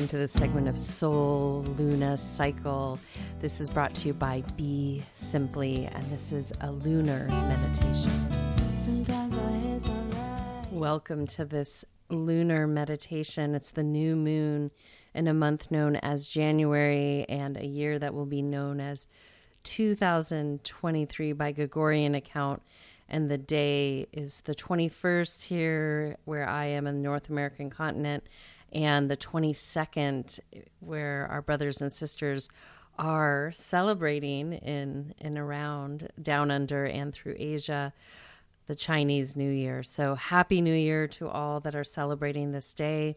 welcome to this segment of Sol Luna Cycle. This is brought to you by Be Simply, and this is a lunar meditation. Welcome to this lunar meditation. It's the new moon in a month known as January and a year that will be known as 2023 by Gregorian account. And the day is the 21st here, where I am in the North American continent, and the 22nd, where our brothers and sisters are celebrating in and around down under and through Asia the Chinese New Year. So happy New Year to all that are celebrating this day.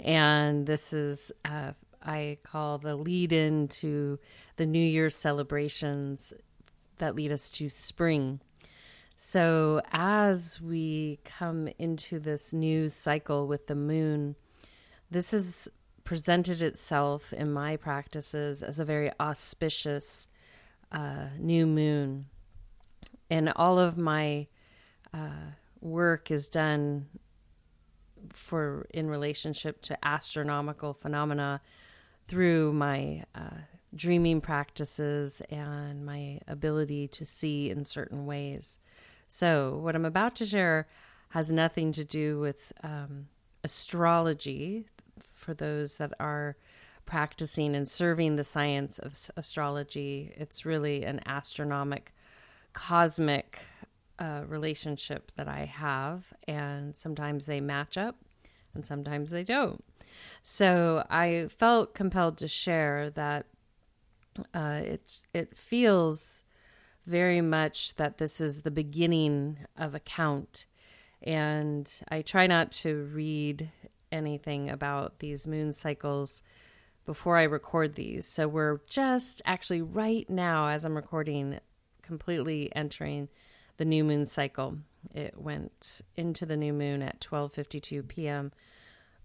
And this is uh, I call the lead in to the New Year celebrations that lead us to spring. So, as we come into this new cycle with the moon, this has presented itself in my practices as a very auspicious uh, new moon. And all of my uh, work is done for in relationship to astronomical phenomena through my uh, dreaming practices and my ability to see in certain ways. So, what I'm about to share has nothing to do with um, astrology for those that are practicing and serving the science of astrology. It's really an astronomic, cosmic uh, relationship that I have, and sometimes they match up and sometimes they don't. So I felt compelled to share that uh, it it feels very much that this is the beginning of a count, and I try not to read anything about these moon cycles before I record these. So we're just actually right now, as I'm recording, completely entering the new moon cycle. It went into the new moon at 12:52 p.m.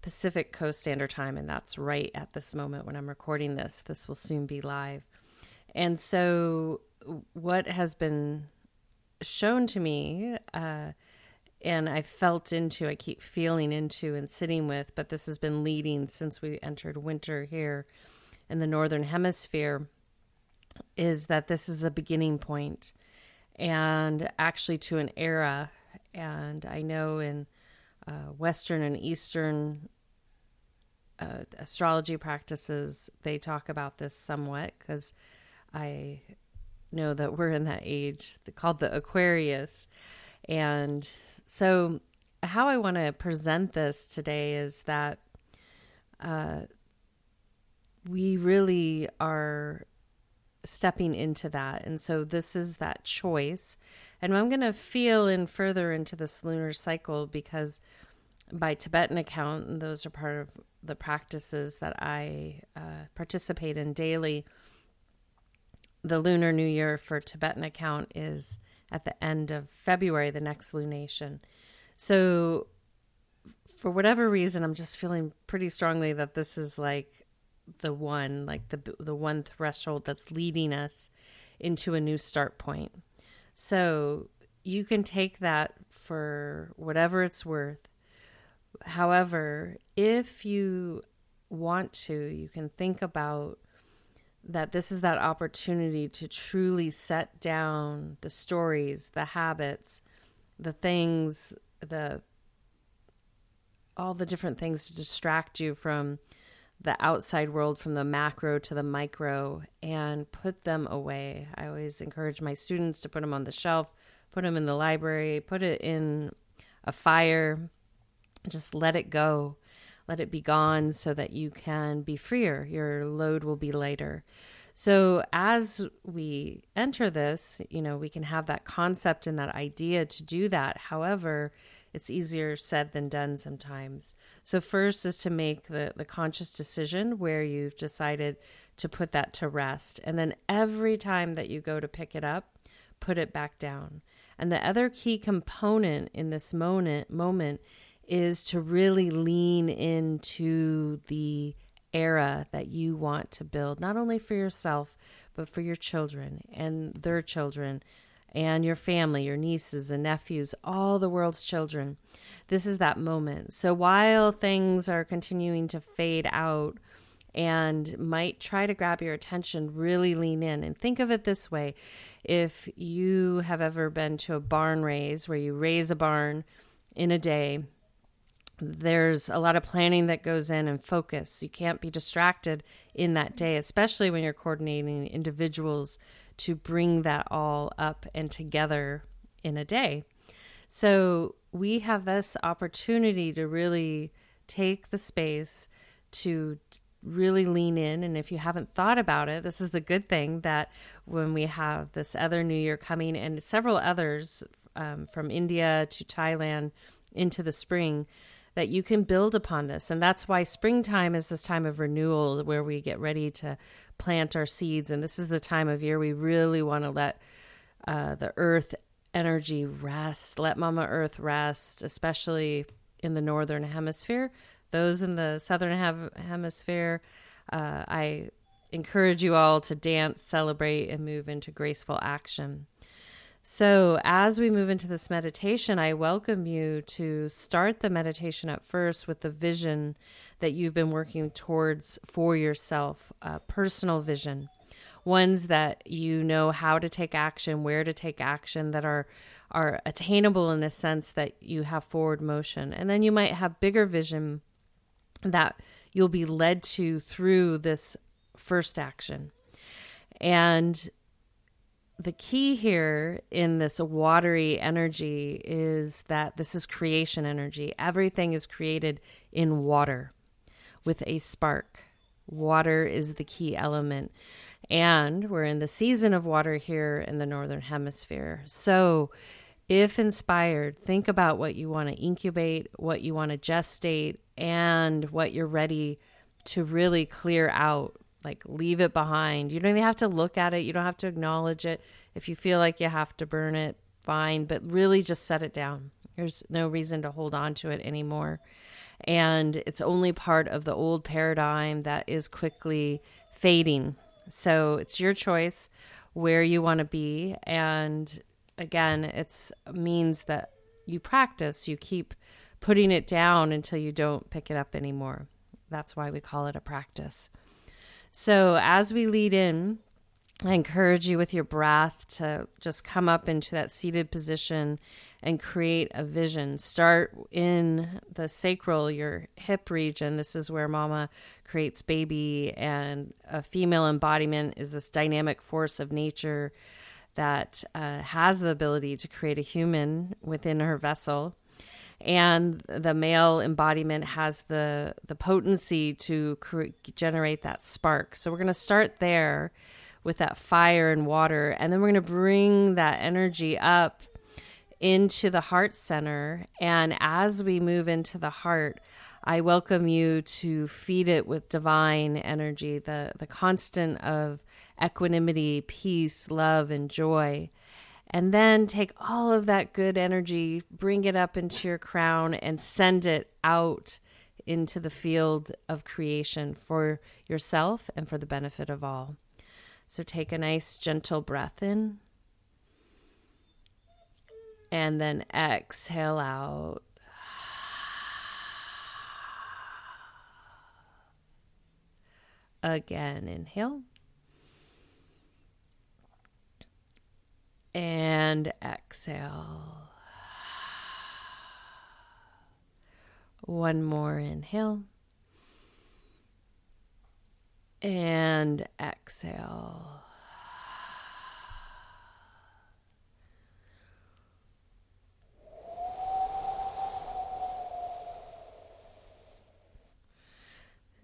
Pacific Coast Standard Time, and that's right at this moment when I'm recording this. This will soon be live. And so, what has been shown to me, uh, and I felt into, I keep feeling into and sitting with, but this has been leading since we entered winter here in the Northern Hemisphere, is that this is a beginning point and actually to an era. And I know in uh, Western and Eastern uh, astrology practices, they talk about this somewhat because I know that we're in that age called the Aquarius. And so, how I want to present this today is that uh, we really are stepping into that. And so, this is that choice. And I'm going to feel in further into this lunar cycle because by Tibetan account, and those are part of the practices that I uh, participate in daily. The Lunar New Year for Tibetan account is at the end of February, the next lunation. So, for whatever reason, I'm just feeling pretty strongly that this is like the one, like the the one threshold that's leading us into a new start point. So you can take that for whatever it's worth However, if you want to, you can think about that this is that opportunity to truly set down the stories, the habits, the things, the all the different things to distract you from the outside world from the macro to the micro and put them away. I always encourage my students to put them on the shelf, put them in the library, put it in a fire, just let it go. Let it be gone so that you can be freer. Your load will be lighter. So, as we enter this, you know, we can have that concept and that idea to do that. However, it's easier said than done sometimes. So, first is to make the, the conscious decision where you've decided to put that to rest. And then every time that you go to pick it up, put it back down. And the other key component in this moment, moment is to really lean into the era that you want to build, not only for yourself, but for your children and their children and your family, your nieces and nephews, all the world's children. This is that moment. So while things are continuing to fade out and might try to grab your attention, really lean in and think of it this way. If you have ever been to a barn raise where you raise a barn in a day, there's a lot of planning that goes in and focus. You can't be distracted in that day, especially when you're coordinating individuals to bring that all up and together in a day. So we have this opportunity to really take the space to really lean in. And if you haven't thought about it, this is the good thing that when we have this other New Year coming and several others um, from India to Thailand into the spring, that you can build upon this. And that's why springtime is this time of renewal where we get ready to plant our seeds. And this is the time of year we really want to let uh, the earth energy rest, let Mama Earth rest, especially in the northern hemisphere. Those in the southern hemisphere, uh, I encourage you all to dance, celebrate, and move into graceful action. So, as we move into this meditation, I welcome you to start the meditation at first with the vision that you've been working towards for yourself, a personal vision, ones that you know how to take action, where to take action, that are are attainable in a sense that you have forward motion. And then you might have bigger vision that you'll be led to through this first action. And the key here in this watery energy is that this is creation energy. Everything is created in water with a spark. Water is the key element. And we're in the season of water here in the Northern Hemisphere. So, if inspired, think about what you want to incubate, what you want to gestate, and what you're ready to really clear out like leave it behind. You don't even have to look at it. You don't have to acknowledge it. If you feel like you have to burn it, fine, but really just set it down. There's no reason to hold on to it anymore. And it's only part of the old paradigm that is quickly fading. So it's your choice where you want to be. And again, it's means that you practice, you keep putting it down until you don't pick it up anymore. That's why we call it a practice. So, as we lead in, I encourage you with your breath to just come up into that seated position and create a vision. Start in the sacral, your hip region. This is where mama creates baby, and a female embodiment is this dynamic force of nature that uh, has the ability to create a human within her vessel and the male embodiment has the the potency to cre- generate that spark. So we're going to start there with that fire and water, and then we're going to bring that energy up into the heart center. And as we move into the heart, I welcome you to feed it with divine energy, the the constant of equanimity, peace, love, and joy and then take all of that good energy, bring it up into your crown, and send it out into the field of creation for yourself and for the benefit of all. So take a nice, gentle breath in. And then exhale out. Again, inhale. And exhale. One more inhale and exhale.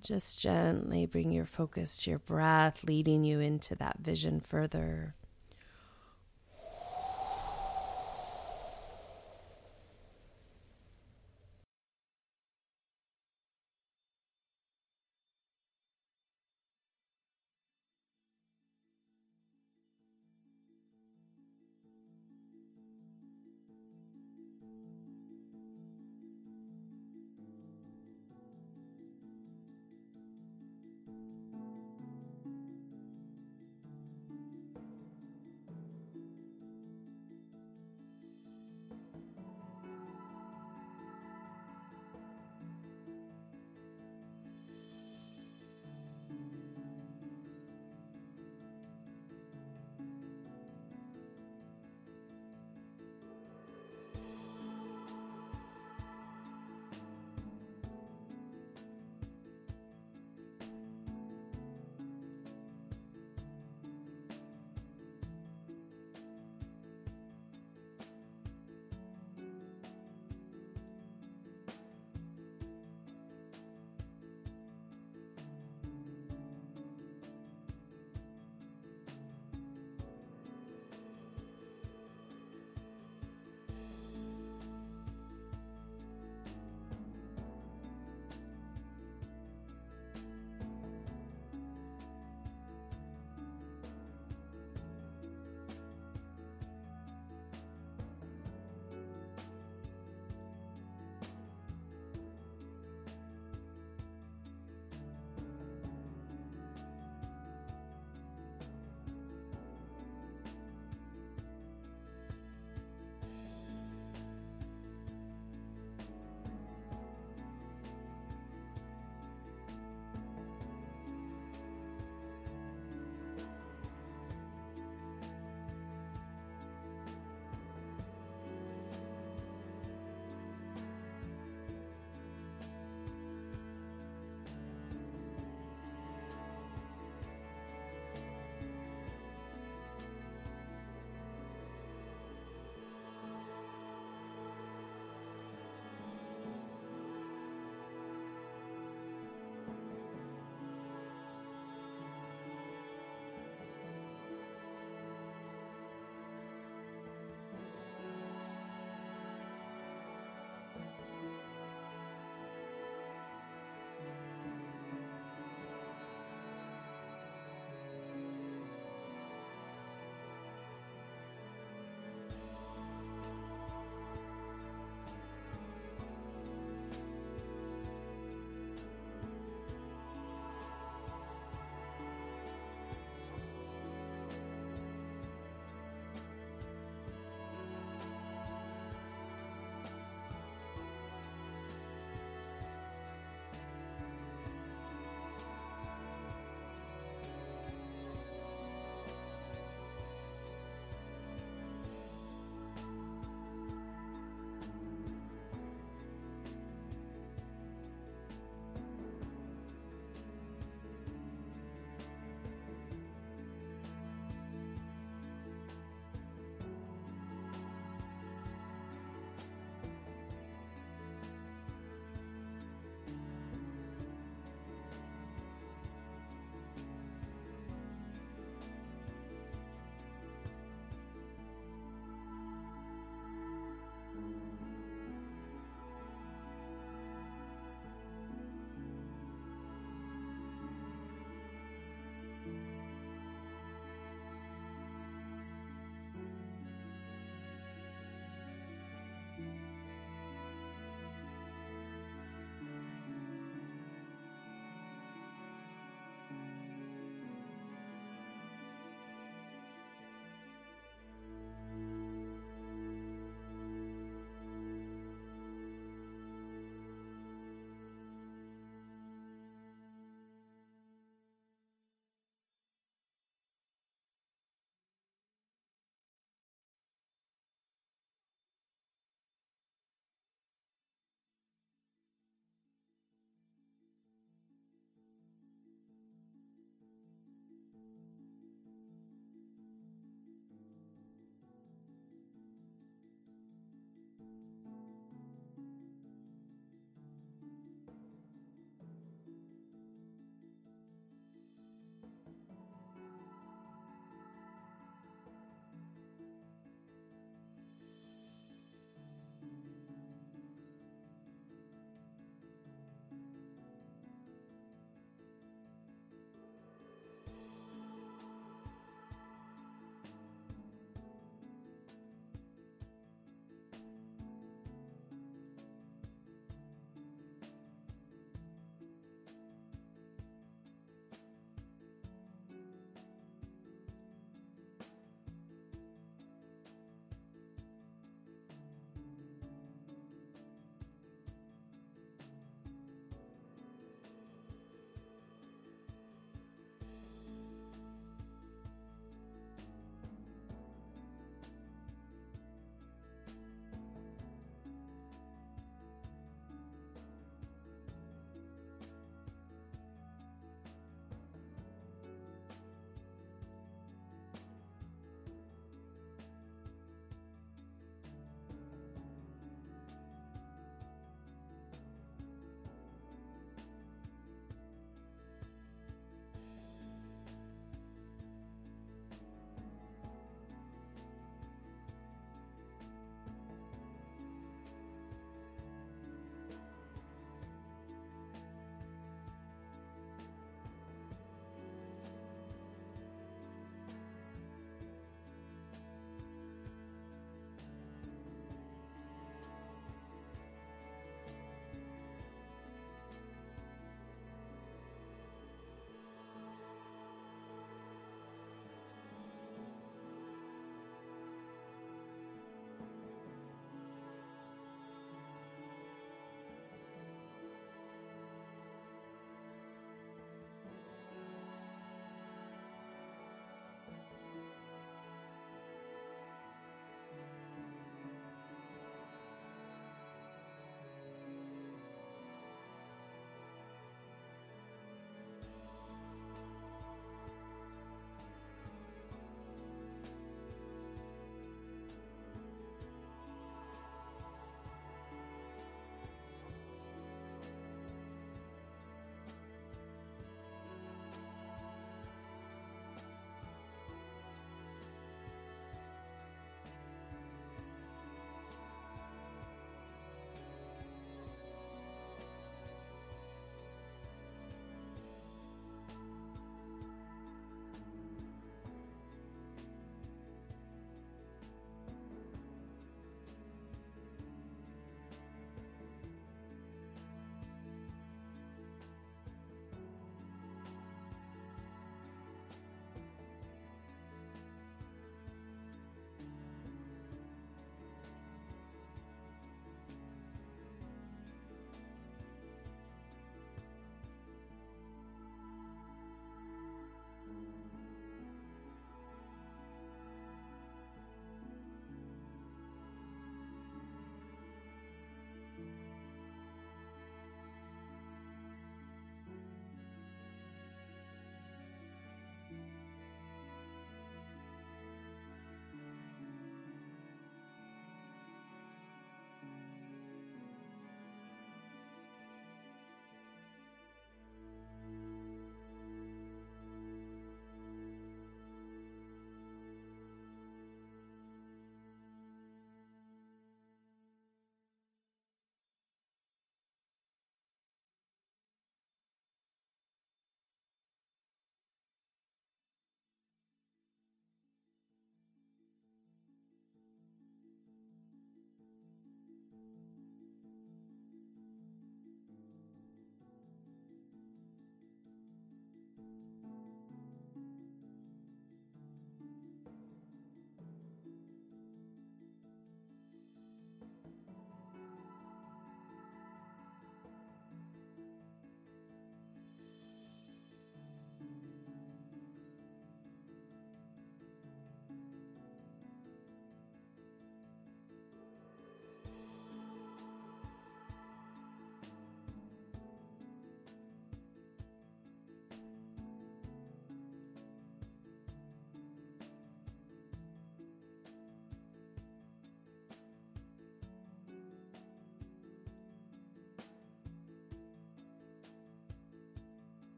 Just gently bring your focus to your breath, leading you into that vision further.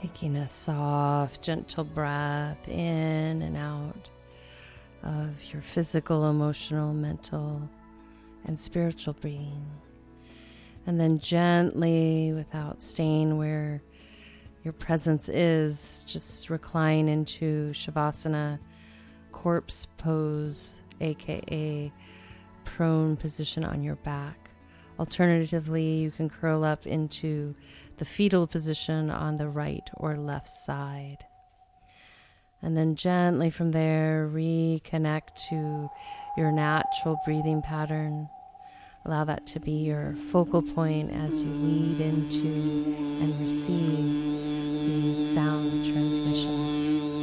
Taking a soft, gentle breath in and out of your physical, emotional, mental, and spiritual being. And then gently, without staying where your presence is, just recline into Shavasana, corpse pose, aka prone position on your back. Alternatively, you can curl up into the fetal position on the right or left side. And then gently from there, reconnect to your natural breathing pattern. Allow that to be your focal point as you lead into and receive these sound transmissions.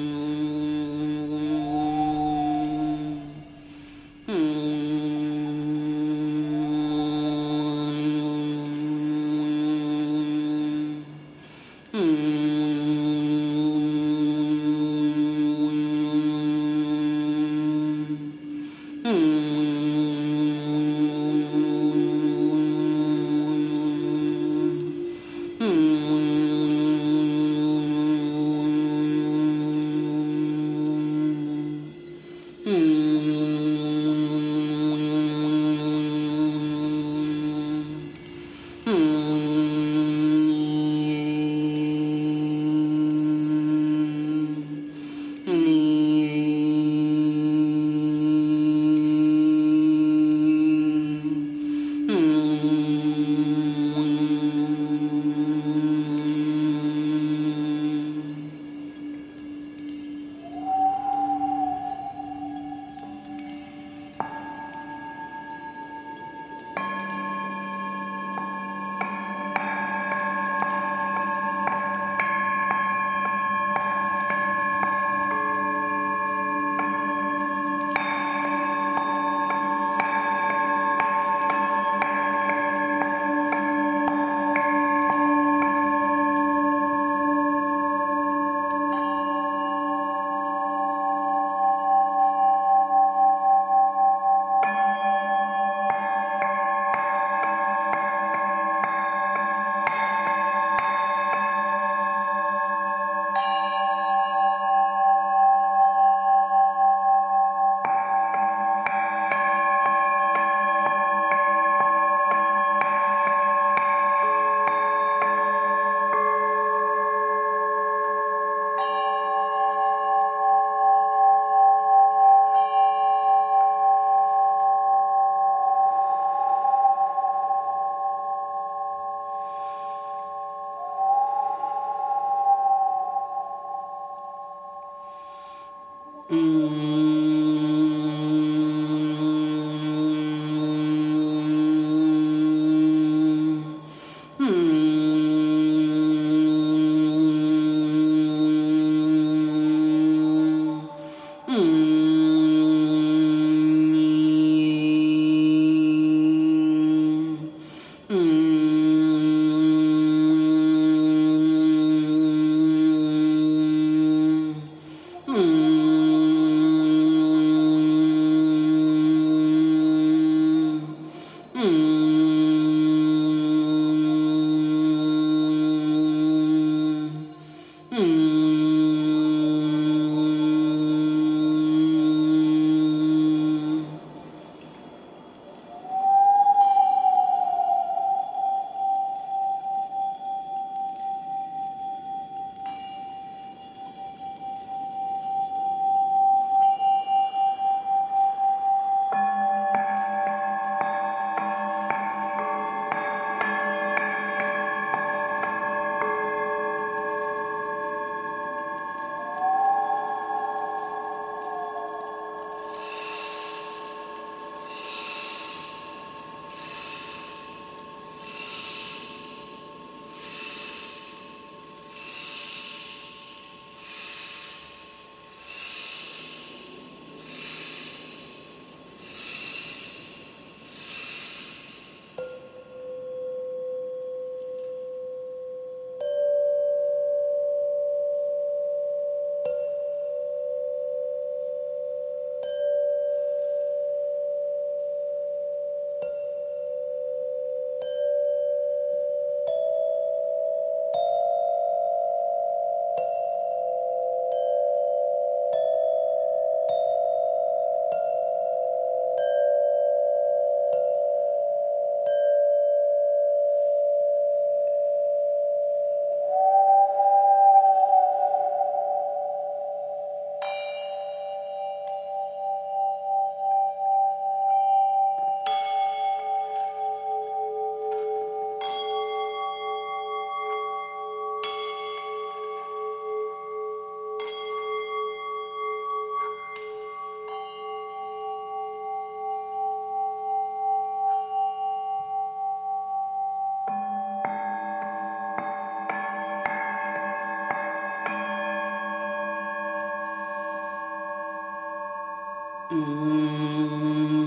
Mm.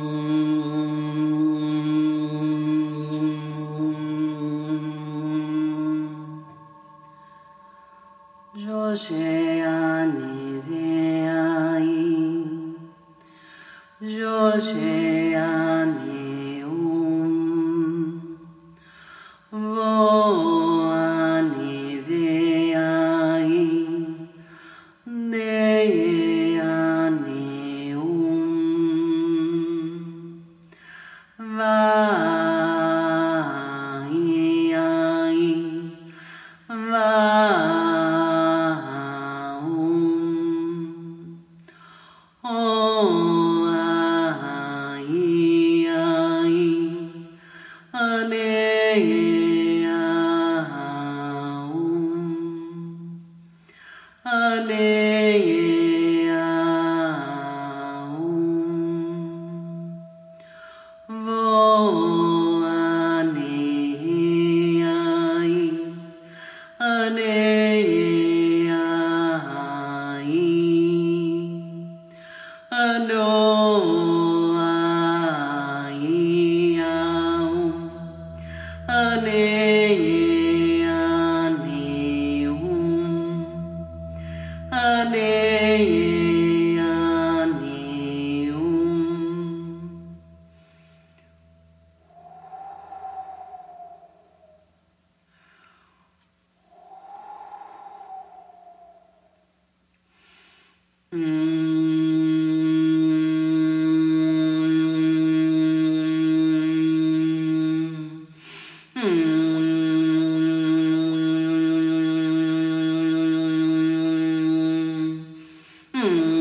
Hmm.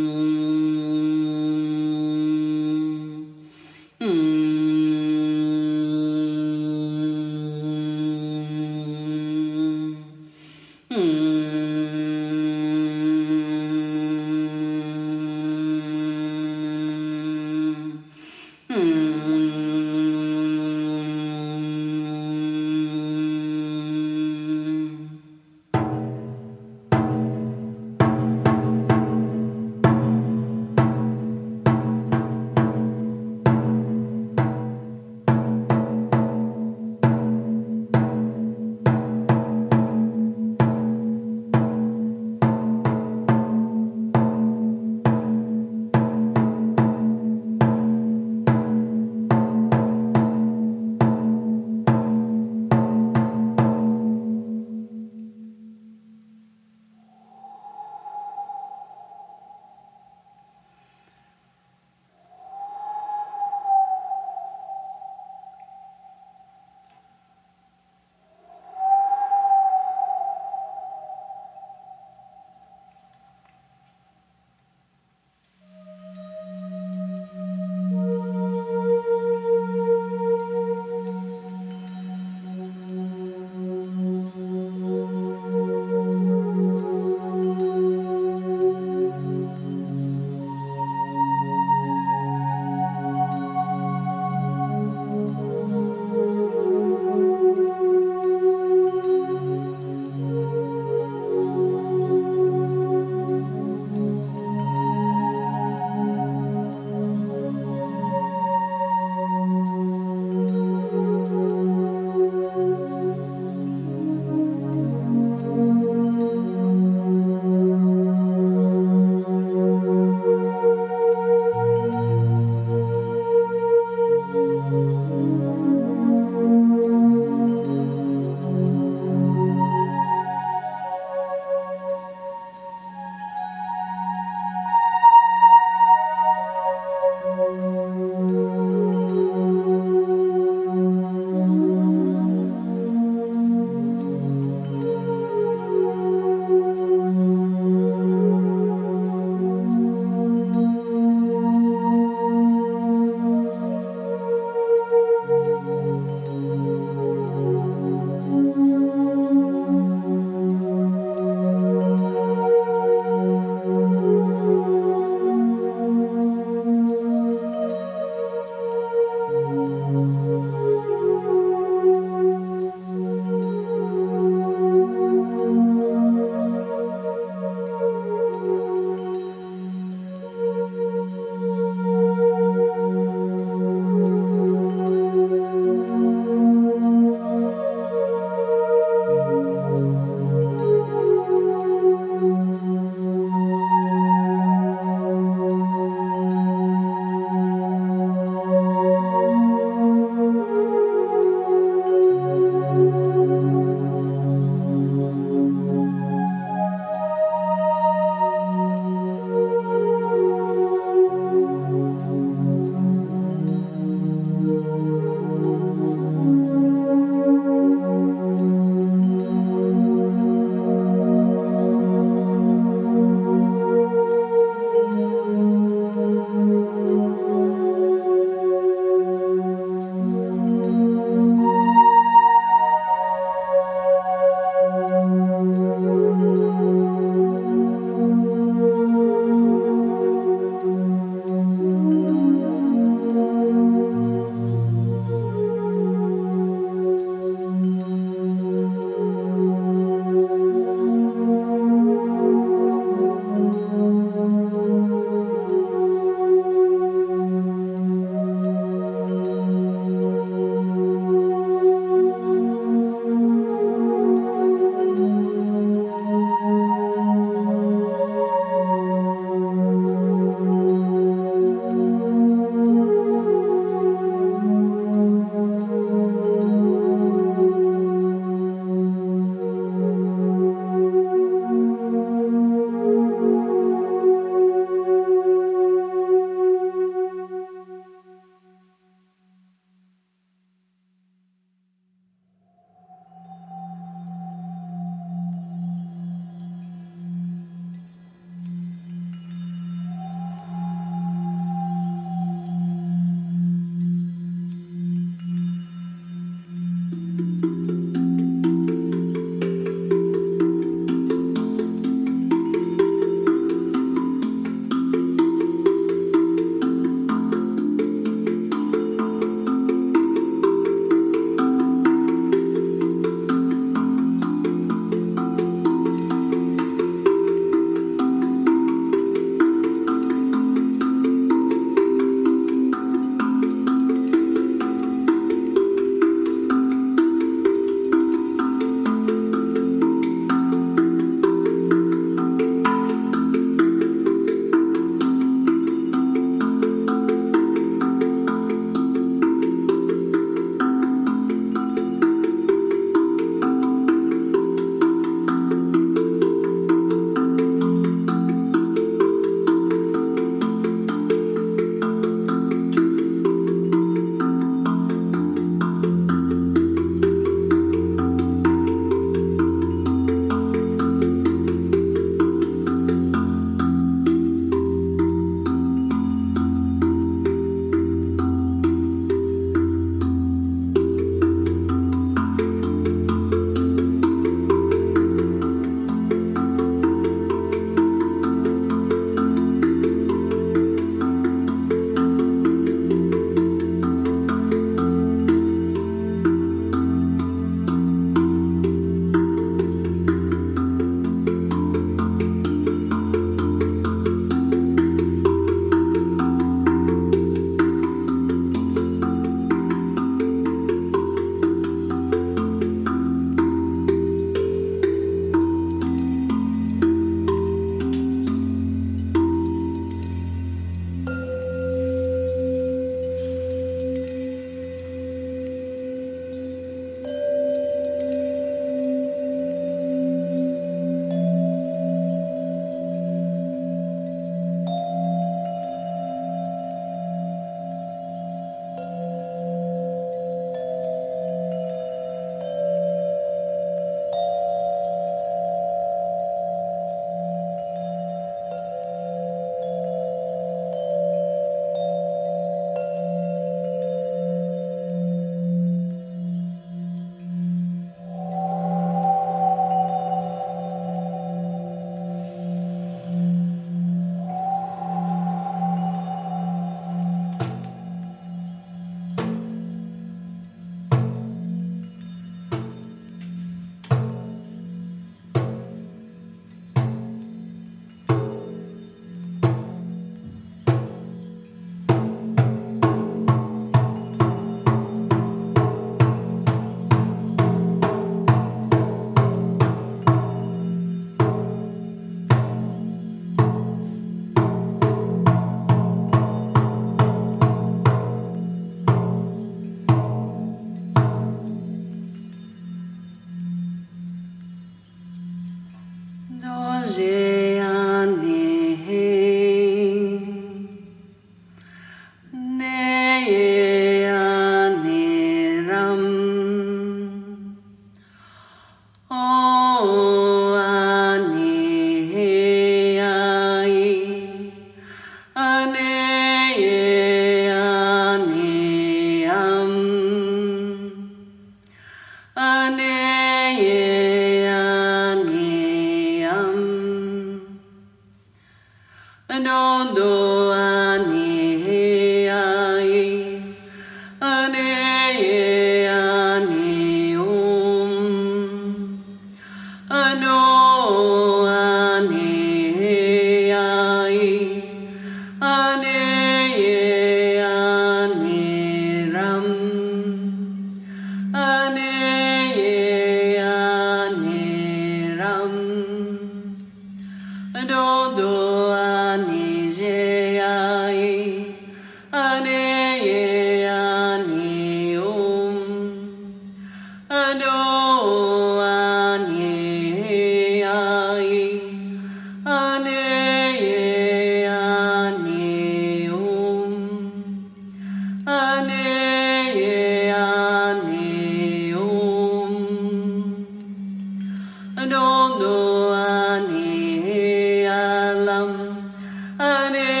Ane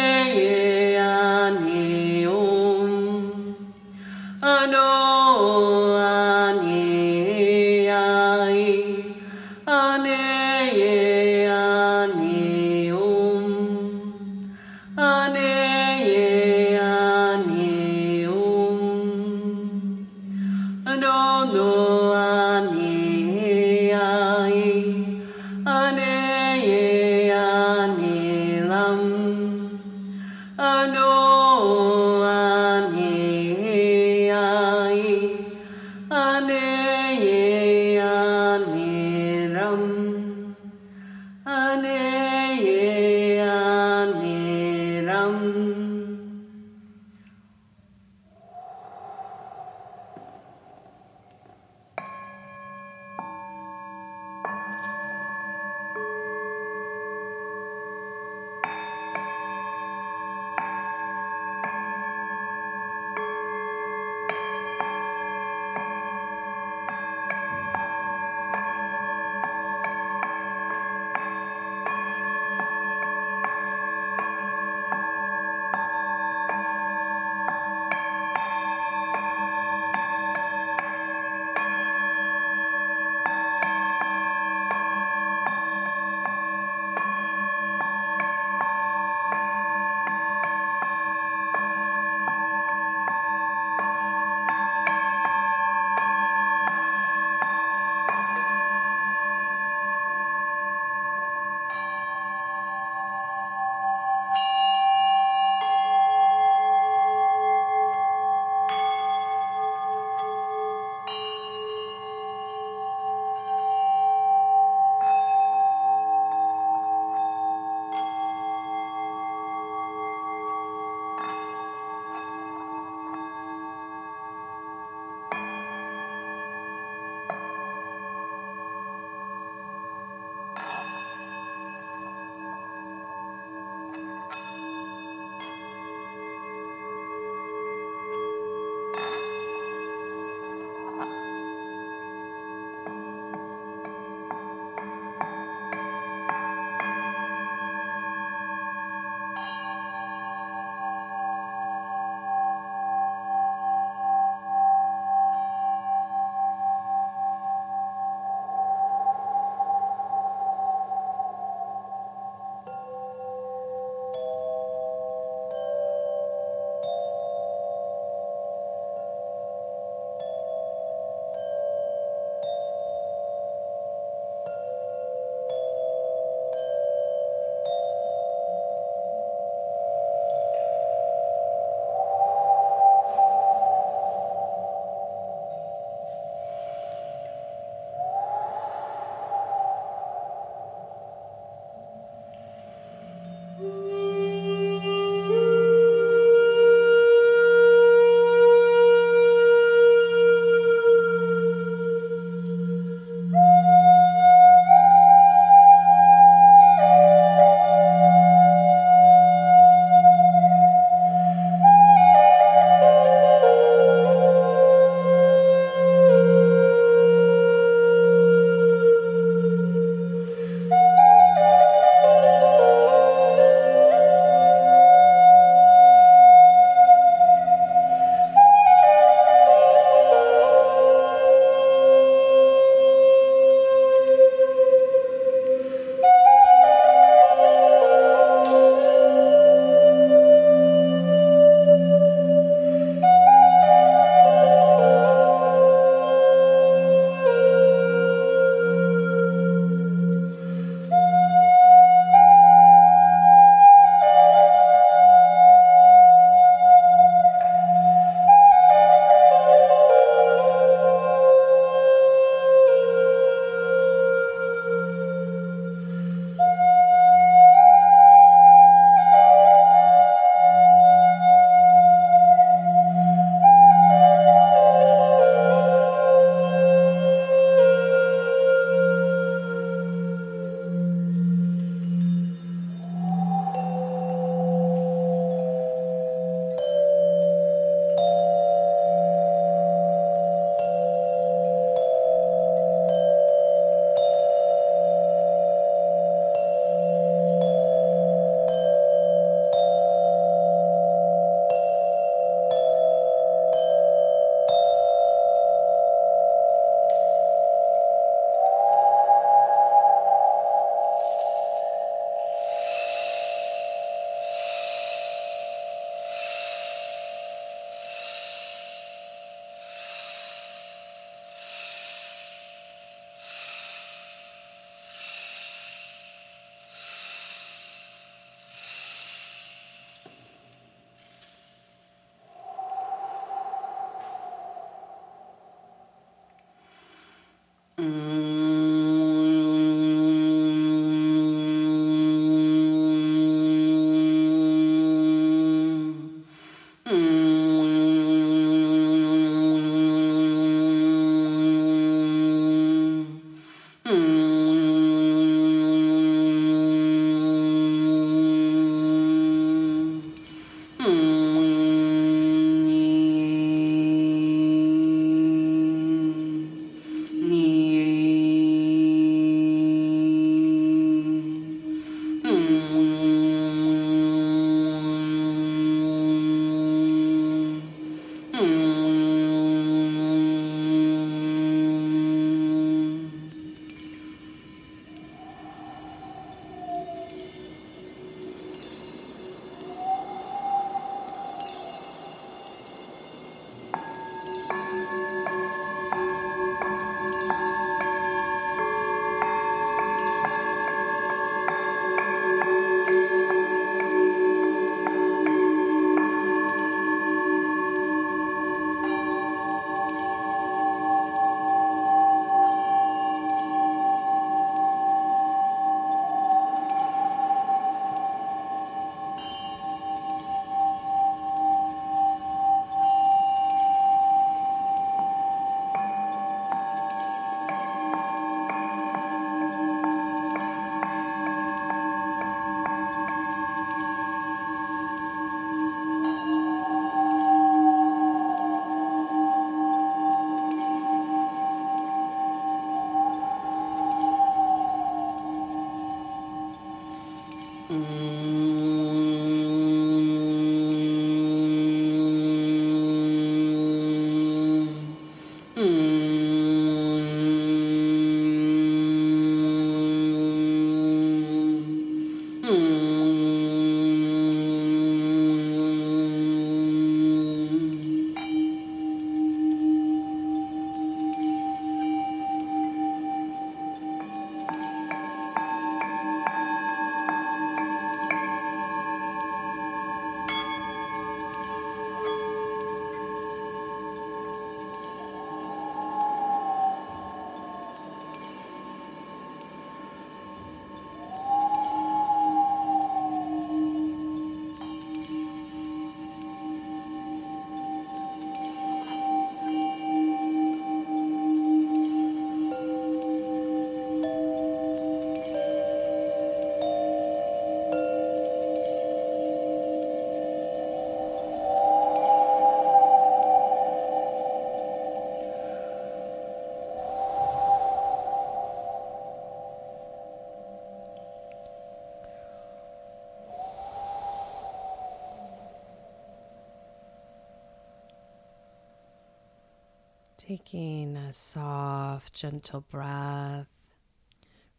Taking a soft, gentle breath,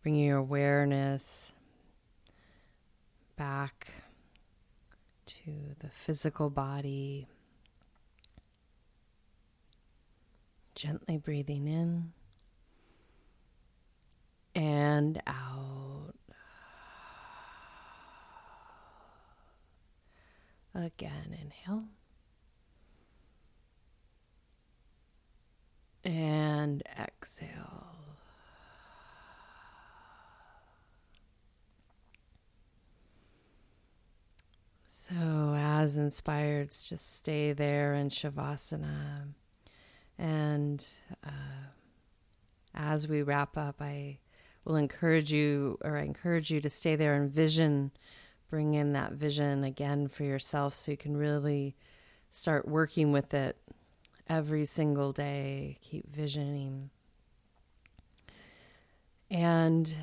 bringing your awareness back to the physical body. Gently breathing in and out. Again, inhale. And exhale. So, as inspired, just stay there in Shavasana. And uh, as we wrap up, I will encourage you, or I encourage you to stay there and vision, bring in that vision again for yourself so you can really start working with it every single day. Keep visioning. And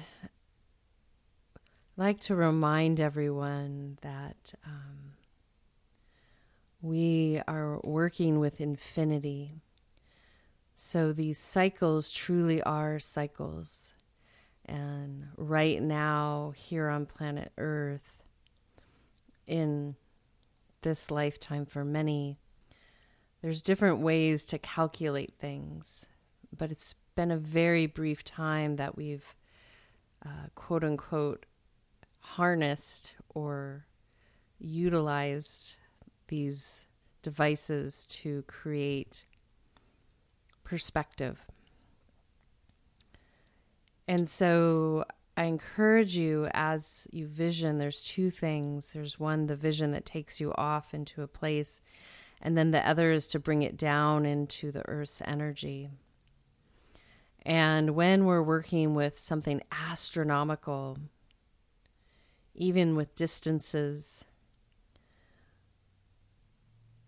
like to remind everyone that um, we are working with infinity. So these cycles truly are cycles. And right now, here on planet Earth, in this lifetime for many, there's different ways to calculate things, but it's been a very brief time that we've uh, quote unquote harnessed or utilized these devices to create perspective. And so I encourage you as you vision, there's two things. There's one, the vision that takes you off into a place and then the other is to bring it down into the earth's energy. And when we're working with something astronomical, even with distances,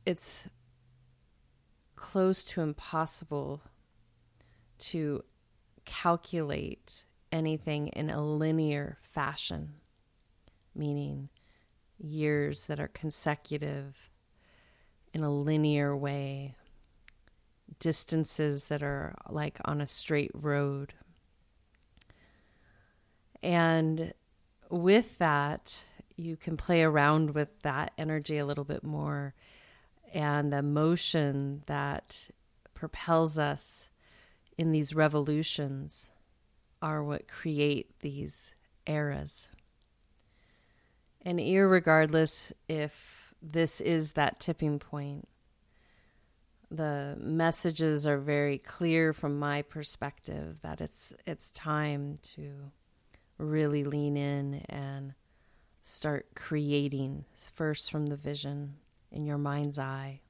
it's close to impossible to calculate anything in a linear fashion, meaning years that are consecutive in a linear way, distances that are like on a straight road. And with that, you can play around with that energy a little bit more and the motion that propels us in these revolutions are what create these eras. And irregardless if this is that tipping point. The messages are very clear from my perspective that it's it's time to really lean in and start creating first from the vision in your mind's eye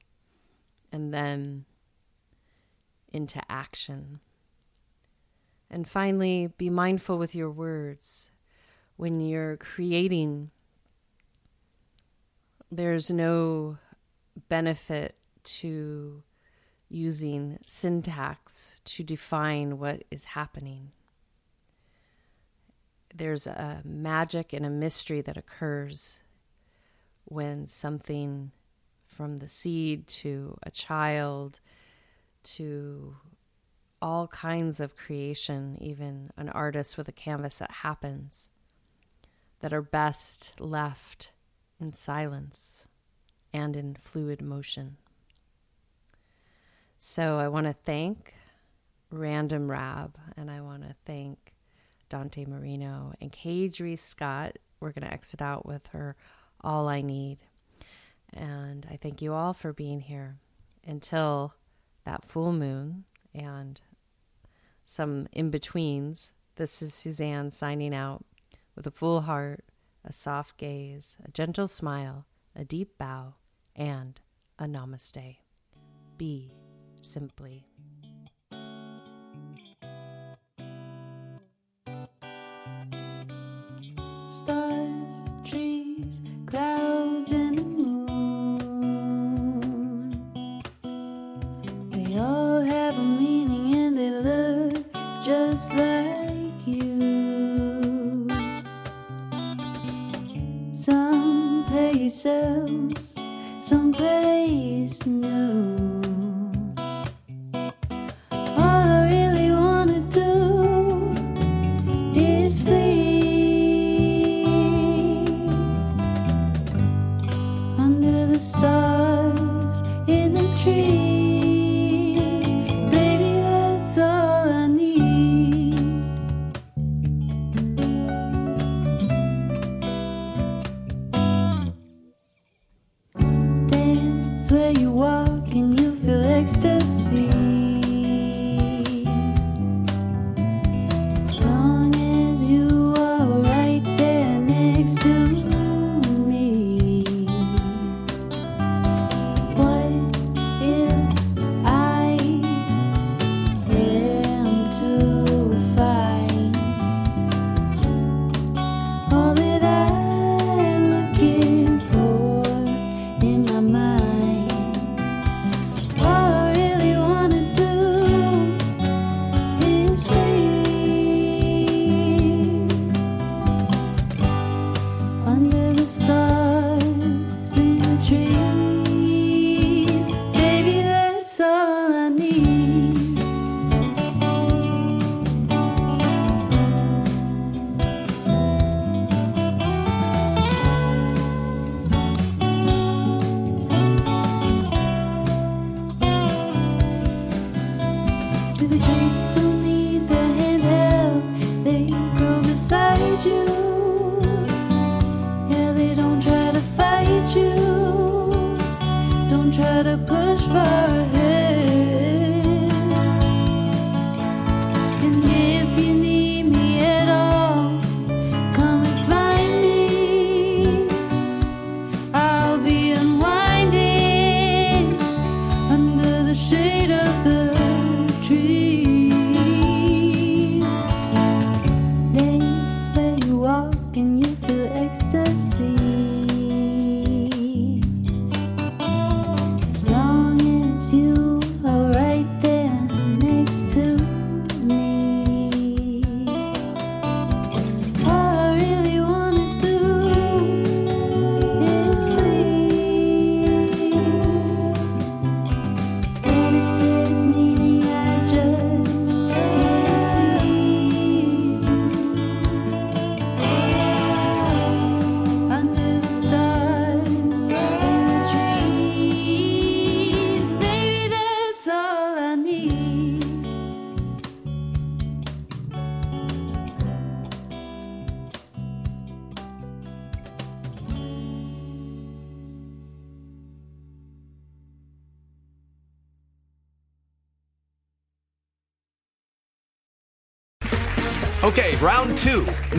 and then into action. And finally, be mindful with your words. When you're creating there's no benefit to using syntax to define what is happening. There's a magic and a mystery that occurs when something from the seed to a child to all kinds of creation, even an artist with a canvas that happens, that are best left in silence and in fluid motion. So I want to thank Random Rab and I want to thank Dante Marino and Kadri Scott. We're going to exit out with her All I Need. And I thank you all for being here until that full moon and some in betweens. This is Suzanne signing out with a full heart a soft gaze, a gentle smile, a deep bow, and a namaste. Be simply. Stars, trees, clouds, places, some